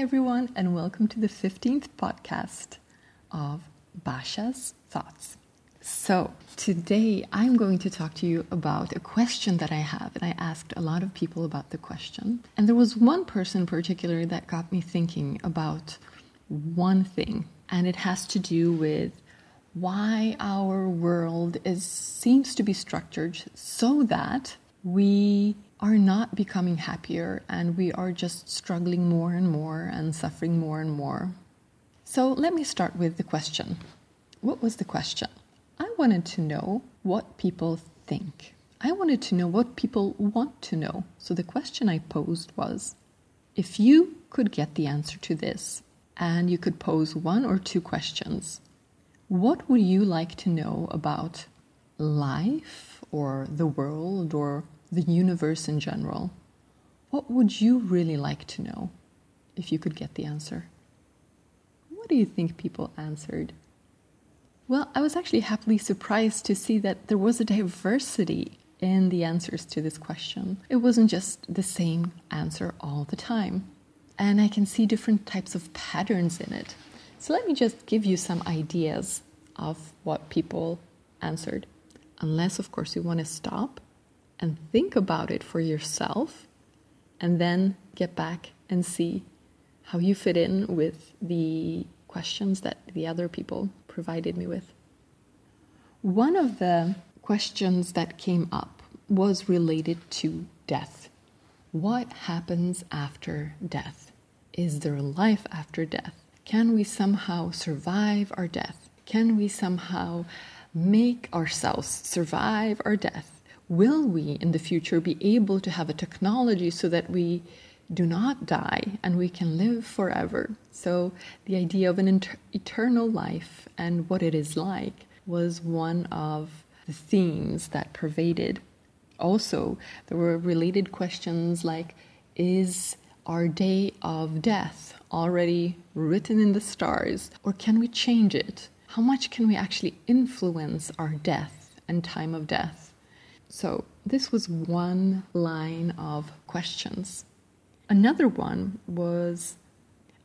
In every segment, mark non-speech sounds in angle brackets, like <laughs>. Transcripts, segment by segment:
everyone, and welcome to the 15th podcast of Basha's Thoughts. So, today I'm going to talk to you about a question that I have, and I asked a lot of people about the question. And there was one person in particular that got me thinking about one thing, and it has to do with why our world is seems to be structured so that we are not becoming happier and we are just struggling more and more and suffering more and more. So let me start with the question. What was the question? I wanted to know what people think. I wanted to know what people want to know. So the question I posed was if you could get the answer to this and you could pose one or two questions, what would you like to know about life or the world or the universe in general, what would you really like to know if you could get the answer? What do you think people answered? Well, I was actually happily surprised to see that there was a diversity in the answers to this question. It wasn't just the same answer all the time. And I can see different types of patterns in it. So let me just give you some ideas of what people answered. Unless, of course, you want to stop and think about it for yourself and then get back and see how you fit in with the questions that the other people provided me with. One of the questions that came up was related to death. What happens after death? Is there a life after death? Can we somehow survive our death? Can we somehow make ourselves survive our death? Will we in the future be able to have a technology so that we do not die and we can live forever? So, the idea of an inter- eternal life and what it is like was one of the themes that pervaded. Also, there were related questions like Is our day of death already written in the stars, or can we change it? How much can we actually influence our death and time of death? So, this was one line of questions. Another one was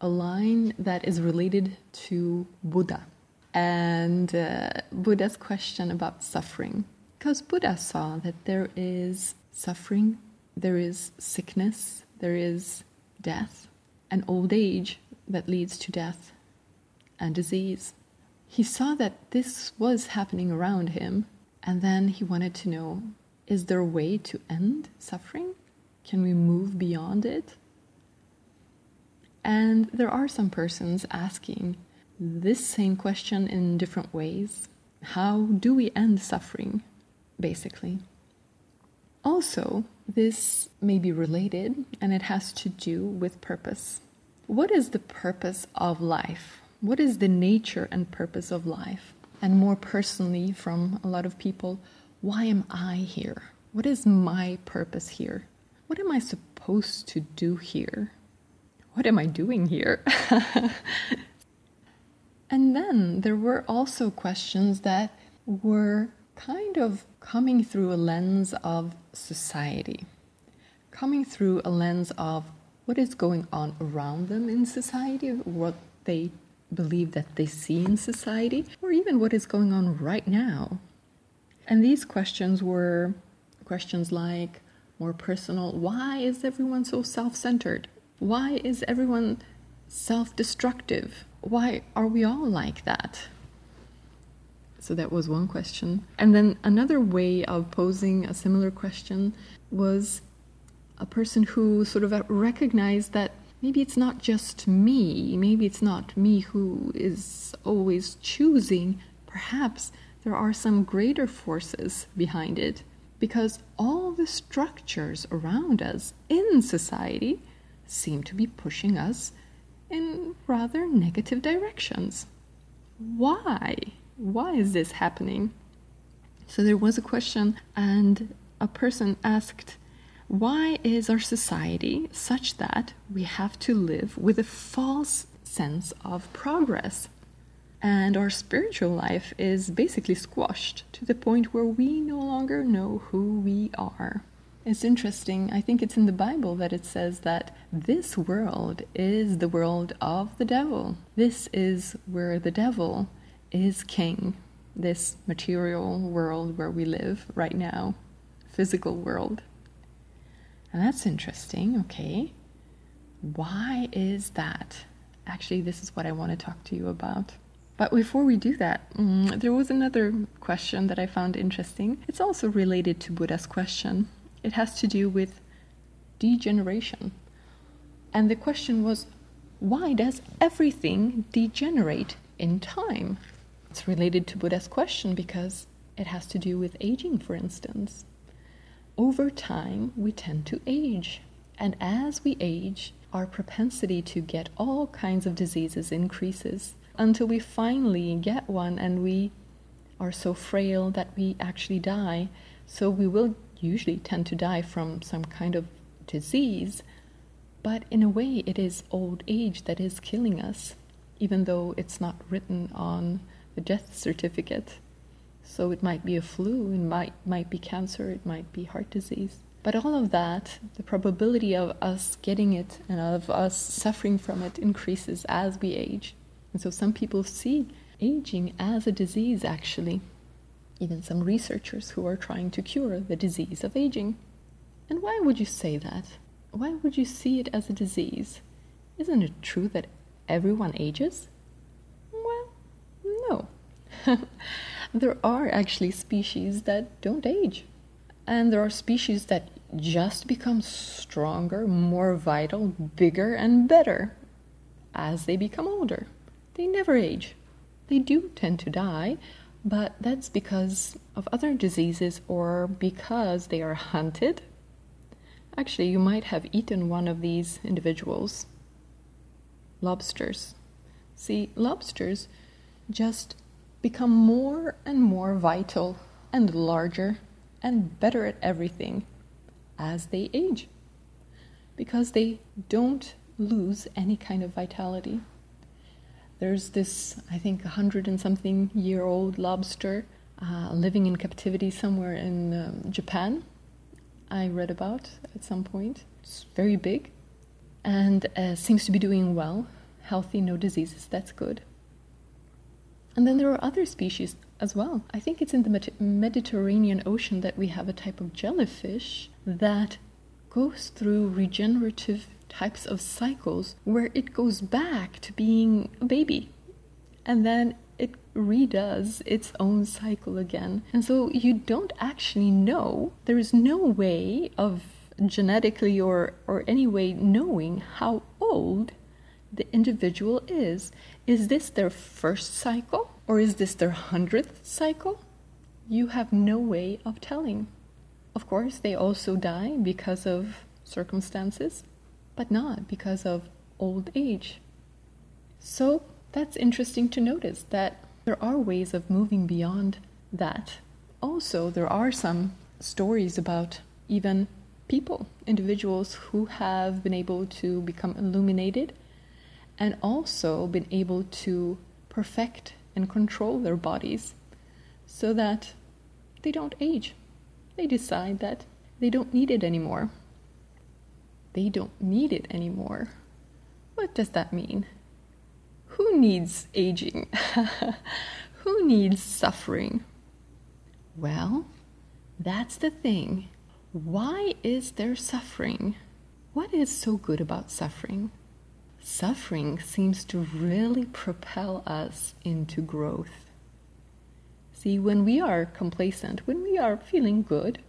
a line that is related to Buddha and uh, Buddha's question about suffering. Because Buddha saw that there is suffering, there is sickness, there is death, and old age that leads to death and disease. He saw that this was happening around him and then he wanted to know is there a way to end suffering? Can we move beyond it? And there are some persons asking this same question in different ways. How do we end suffering, basically? Also, this may be related and it has to do with purpose. What is the purpose of life? What is the nature and purpose of life? And more personally from a lot of people, why am I here? What is my purpose here? What am I supposed to do here? What am I doing here? <laughs> and then there were also questions that were kind of coming through a lens of society, coming through a lens of what is going on around them in society, what they believe that they see in society, or even what is going on right now. And these questions were questions like more personal why is everyone so self centered? Why is everyone self destructive? Why are we all like that? So that was one question. And then another way of posing a similar question was a person who sort of recognized that maybe it's not just me, maybe it's not me who is always choosing. Perhaps there are some greater forces behind it because all the structures around us in society seem to be pushing us in rather negative directions. Why? Why is this happening? So there was a question, and a person asked, why is our society such that we have to live with a false sense of progress? And our spiritual life is basically squashed to the point where we no longer know who we are. It's interesting. I think it's in the Bible that it says that this world is the world of the devil. This is where the devil is king. This material world where we live right now, physical world. And that's interesting, okay. Why is that? Actually, this is what I want to talk to you about. But before we do that, mm, there was another question that I found interesting. It's also related to Buddha's question. It has to do with degeneration. And the question was why does everything degenerate in time? It's related to Buddha's question because it has to do with aging, for instance. Over time, we tend to age. And as we age, our propensity to get all kinds of diseases increases until we finally get one and we are so frail that we actually die. So we will usually tend to die from some kind of disease, but in a way, it is old age that is killing us, even though it's not written on the death certificate. So it might be a flu, it might, might be cancer, it might be heart disease. But all of that, the probability of us getting it and of us suffering from it increases as we age. And so some people see aging as a disease, actually. Even some researchers who are trying to cure the disease of aging. And why would you say that? Why would you see it as a disease? Isn't it true that everyone ages? Well, no. <laughs> there are actually species that don't age. And there are species that just become stronger, more vital, bigger, and better as they become older they never age. They do tend to die, but that's because of other diseases or because they are hunted. Actually, you might have eaten one of these individuals. Lobsters. See, lobsters just become more and more vital and larger and better at everything as they age because they don't lose any kind of vitality. There's this, I think, a hundred and something year old lobster uh, living in captivity somewhere in um, Japan. I read about at some point. It's very big and uh, seems to be doing well. Healthy, no diseases, that's good. And then there are other species as well. I think it's in the Mediterranean Ocean that we have a type of jellyfish that goes through regenerative types of cycles where it goes back to being a baby and then it redoes its own cycle again. And so you don't actually know, there is no way of genetically or, or any way knowing how old the individual is. Is this their first cycle or is this their hundredth cycle? You have no way of telling. Of course, they also die because of circumstances but not because of old age. So that's interesting to notice that there are ways of moving beyond that. Also, there are some stories about even people, individuals who have been able to become illuminated and also been able to perfect and control their bodies so that they don't age. They decide that they don't need it anymore they don't need it anymore. What does that mean? Who needs aging? <laughs> Who needs suffering? Well, that's the thing. Why is there suffering? What is so good about suffering? Suffering seems to really propel us into growth. See, when we are complacent, when we are feeling good,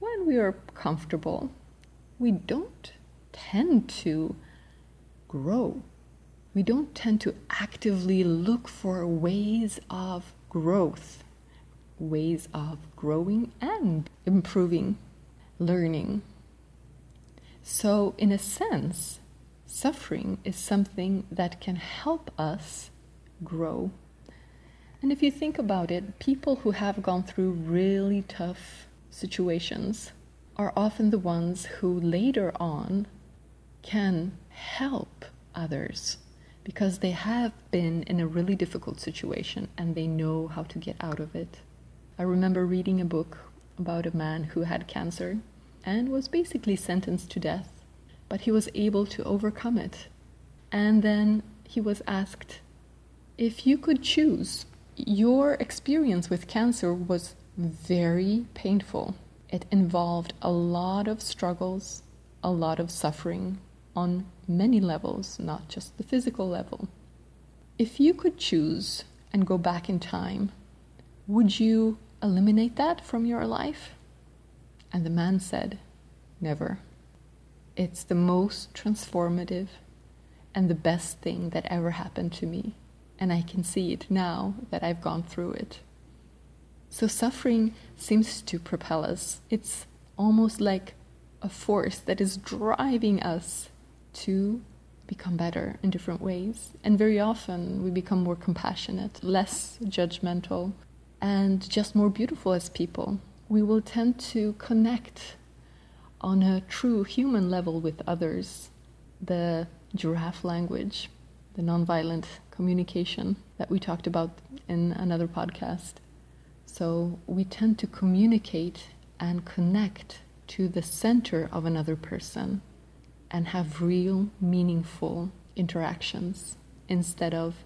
when we are comfortable, we don't tend to grow. We don't tend to actively look for ways of growth, ways of growing and improving, learning. So, in a sense, suffering is something that can help us grow. And if you think about it, people who have gone through really tough situations, are often the ones who later on can help others because they have been in a really difficult situation and they know how to get out of it. I remember reading a book about a man who had cancer and was basically sentenced to death. But he was able to overcome it. And then he was asked if you could choose, your experience with cancer was very painful. It involved a lot of struggles, a lot of suffering on many levels, not just the physical level. If you could choose and go back in time, would you eliminate that from your life? And the man said, Never. It's the most transformative and the best thing that ever happened to me. And I can see it now that I've gone through it. So suffering seems to propel us. It's almost like a force that is driving us to become better in different ways. And very often we become more compassionate, less judgmental, and just more beautiful as people. We will tend to connect on a true human level with others. The giraffe language, the nonviolent communication that we talked about in another podcast. So we tend to communicate and connect to the center of another person and have real, meaningful interactions instead of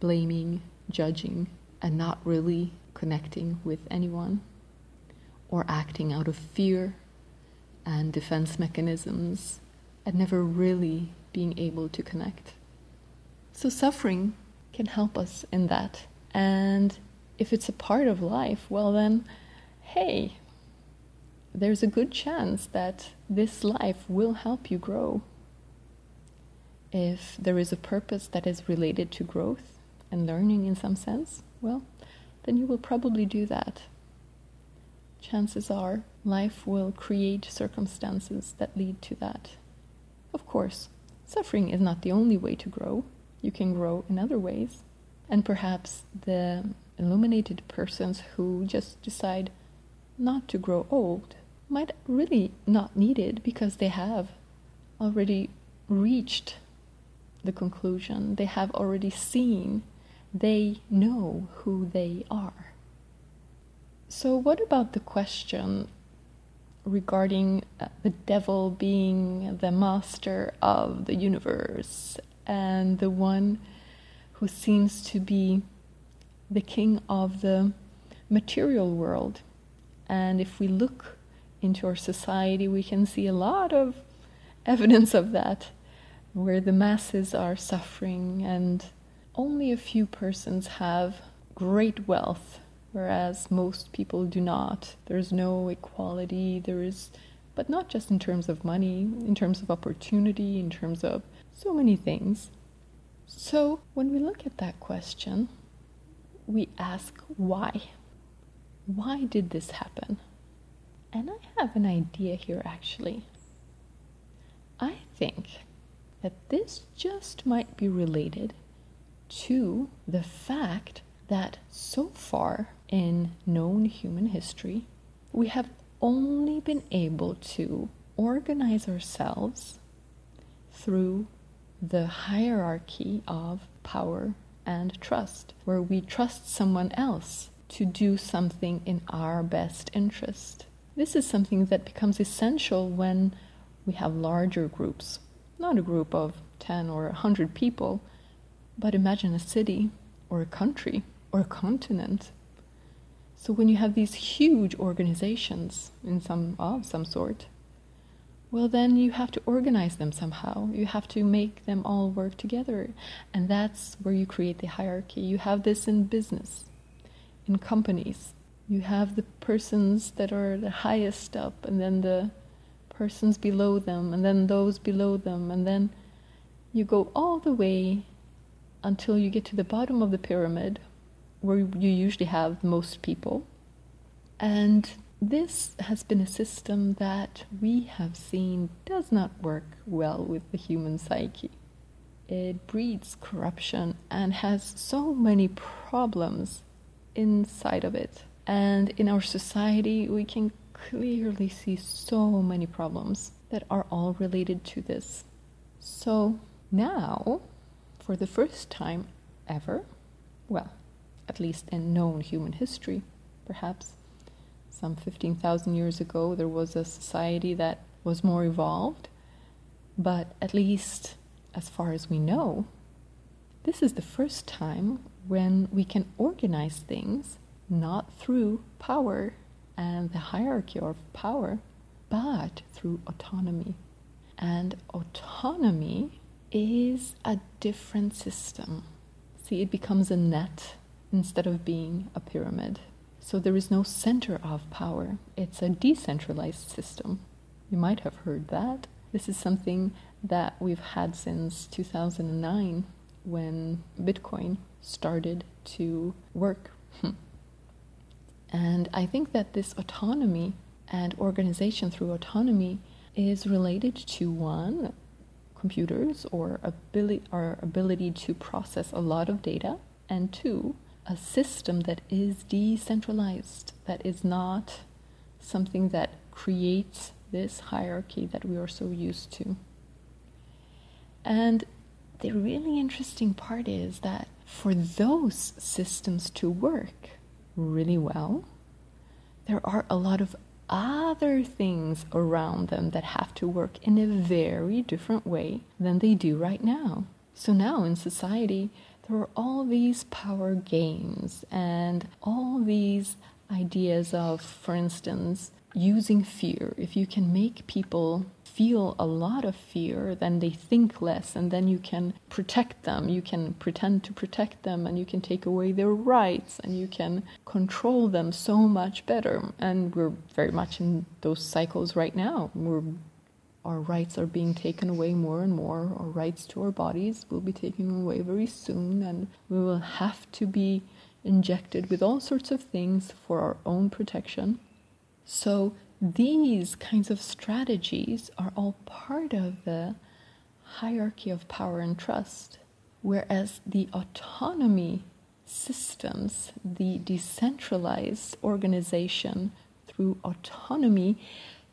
blaming, judging, and not really connecting with anyone or acting out of fear and defense mechanisms and never really being able to connect. So, suffering can help us in that. And if it's a part of life, well, then, hey, there's a good chance that this life will help you grow. If there is a purpose that is related to growth and learning in some sense, well, then you will probably do that. Chances are life will create circumstances that lead to that. Of course, suffering is not the only way to grow. You can grow in other ways. And perhaps the illuminated persons who just decide not to grow old might really not need it because they have already reached the conclusion, they have already seen, they know who they are. So, what about the question regarding uh, the devil being the master of the universe and the one who seems to be the king of the material world? And if we look into our society, we can see a lot of evidence of that, where the masses are suffering and only a few persons have great wealth, whereas most people do not. There's no equality, there is, but not just in terms of money, in terms of opportunity, in terms of so many things. So, when we look at that question, we ask why? Why did this happen? And I have an idea here actually. I think that this just might be related to the fact that so far in known human history, we have only been able to organize ourselves through the hierarchy of power and trust, where we trust someone else to do something in our best interest. This is something that becomes essential when we have larger groups, not a group of 10 or 100 people, but imagine a city or a country or a continent. So when you have these huge organizations in some of some sort, well then you have to organize them somehow. You have to make them all work together. And that's where you create the hierarchy. You have this in business, in companies you have the persons that are the highest up, and then the persons below them, and then those below them, and then you go all the way until you get to the bottom of the pyramid, where you usually have most people. And this has been a system that we have seen does not work well with the human psyche. It breeds corruption and has so many problems inside of it. And in our society, we can clearly see so many problems that are all related to this. So now, for the first time ever, well, at least in known human history, perhaps, some 15,000 years ago, there was a society that was more evolved. But at least as far as we know, this is the first time when we can organize things not through power and the hierarchy of power, but through autonomy. And autonomy is a different system. See, it becomes a net instead of being a pyramid. So there is no center of power, it's a decentralized system. You might have heard that. This is something that we've had since 2009 when Bitcoin started to work. Hmm. and I think that this autonomy and organization through autonomy is related to one, computers or ability, our ability to process a lot of data, and two, a system that is decentralized, that is not something that creates this hierarchy that we are so used to. And the really interesting part is that for those systems to work really well, there are a lot of other things around them that have to work in a very different way than they do right now. So now in society, there are all these power games and all these ideas of, for instance, using fear. If you can make people feel a lot of fear, then they think less, and then you can protect them. You can pretend to protect them, and you can take away their rights, and you can control them so much better. And we're very much in those cycles right now. We're, our rights are being taken away more and more. Our rights to our bodies will be taken away very soon, and we will have to be injected with all sorts of things for our own protection. So these kinds of strategies are all part of the hierarchy of power and trust, whereas the autonomy systems, the decentralized organization through autonomy,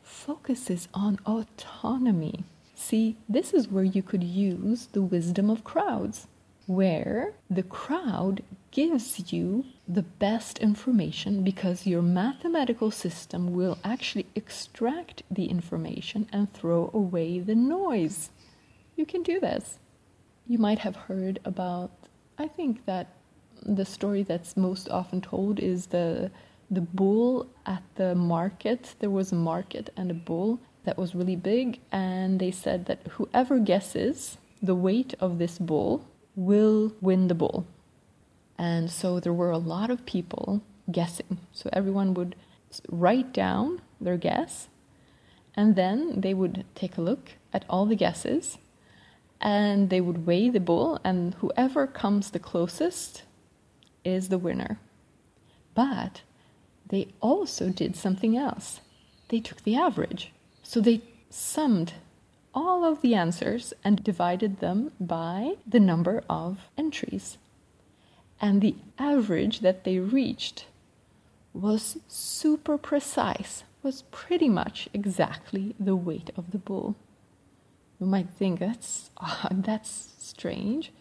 focuses on autonomy. See, this is where you could use the wisdom of crowds, where the crowd gives you the best information because your mathematical system will actually extract the information and throw away the noise. You can do this. You might have heard about, I think that the story that's most often told is the the bull at the market. There was a market and a bull that was really big, and they said that whoever guesses the weight of this bull will win the bull. And so there were a lot of people guessing. So everyone would write down their guess, and then they would take a look at all the guesses, and they would weigh the bull, and whoever comes the closest is the winner. But they also did something else. They took the average. So they summed all of the answers and divided them by the number of entries and the average that they reached was super precise, was pretty much exactly the weight of the bull. You might think that's odd, <laughs> that's strange,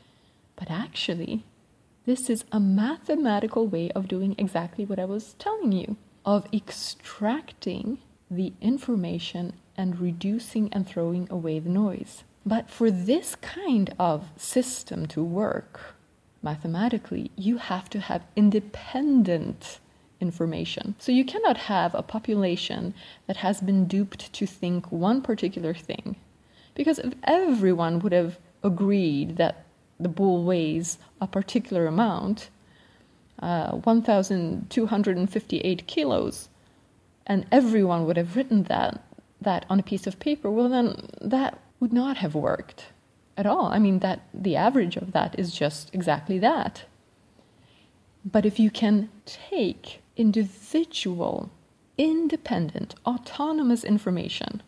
but actually, this is a mathematical way of doing exactly what I was telling you of extracting the information and reducing and throwing away the noise. But for this kind of system to work, mathematically, you have to have independent information. So you cannot have a population that has been duped to think one particular thing. Because if everyone would have agreed that the bull weighs a particular amount, uh, 1,258 kilos, and everyone would have written that, that on a piece of paper, well, then that would not have worked at all. I mean, that the average of that is just exactly that. But if you can take individual, independent, autonomous information,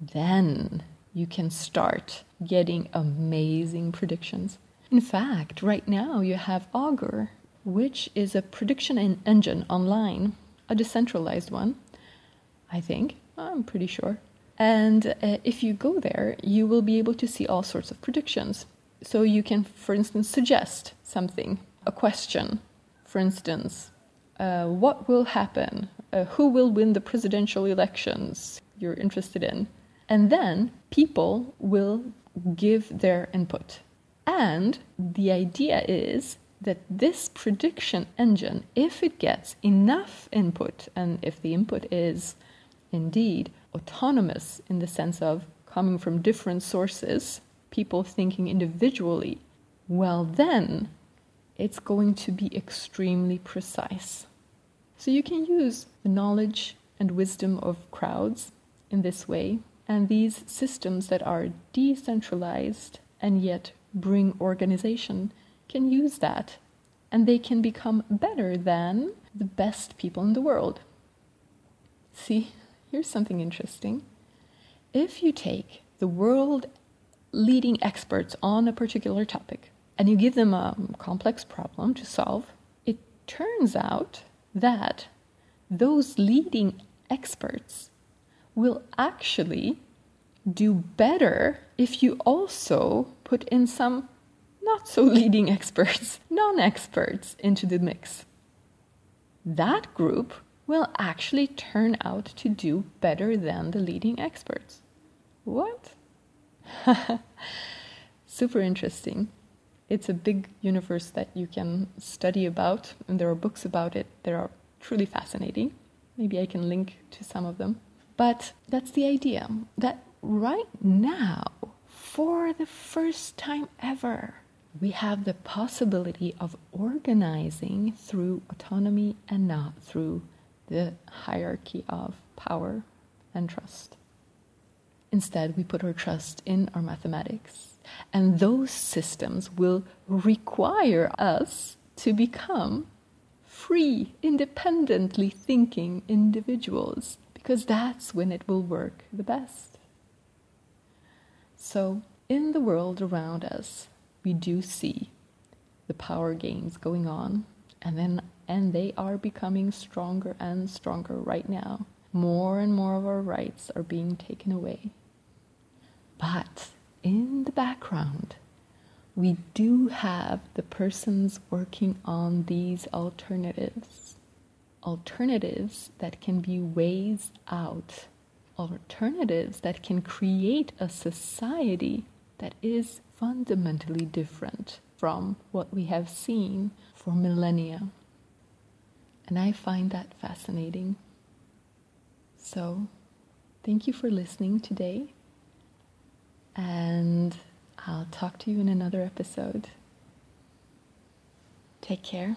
then you can start getting amazing predictions. In fact, right now you have Augur, which is a prediction engine online, a decentralized one, I think. I'm pretty sure. And uh, if you go there, you will be able to see all sorts of predictions. So you can, for instance, suggest something, a question. For instance, uh, what will happen uh, who will win the presidential elections you're interested in. And then people will give their input. And the idea is that this prediction engine, if it gets enough input, and if the input is indeed autonomous in the sense of coming from different sources, people thinking individually, well, then it's going to be extremely precise. So you can use the knowledge and wisdom of crowds in this way, and these systems that are decentralized and yet bring organization can use that and they can become better than the best people in the world. See, here's something interesting. If you take the world leading experts on a particular topic and you give them a complex problem to solve, it turns out that those leading experts will actually do better if you also put in some not so <laughs> leading experts, non experts into the mix. That group will actually turn out to do better than the leading experts. What? <laughs> Super interesting. It's a big universe that you can study about, and there are books about it that are truly fascinating. Maybe I can link to some of them. But that's the idea that right now, for the first time ever, we have the possibility of organizing through autonomy and not through the hierarchy of power and trust. Instead, we put our trust in our mathematics, and those systems will require us to become free, independently thinking individuals, because that's when it will work the best. So, in the world around us, we do see the power gains going on and then and they are becoming stronger and stronger right now. More and more of our rights are being taken away. But in the background we do have the persons working on these alternatives alternatives that can be ways out alternatives that can create a society that is fundamentally different from what we have seen for millennia. And I find that fascinating. So, thank you for listening today. And I'll talk to you in another episode. Take care.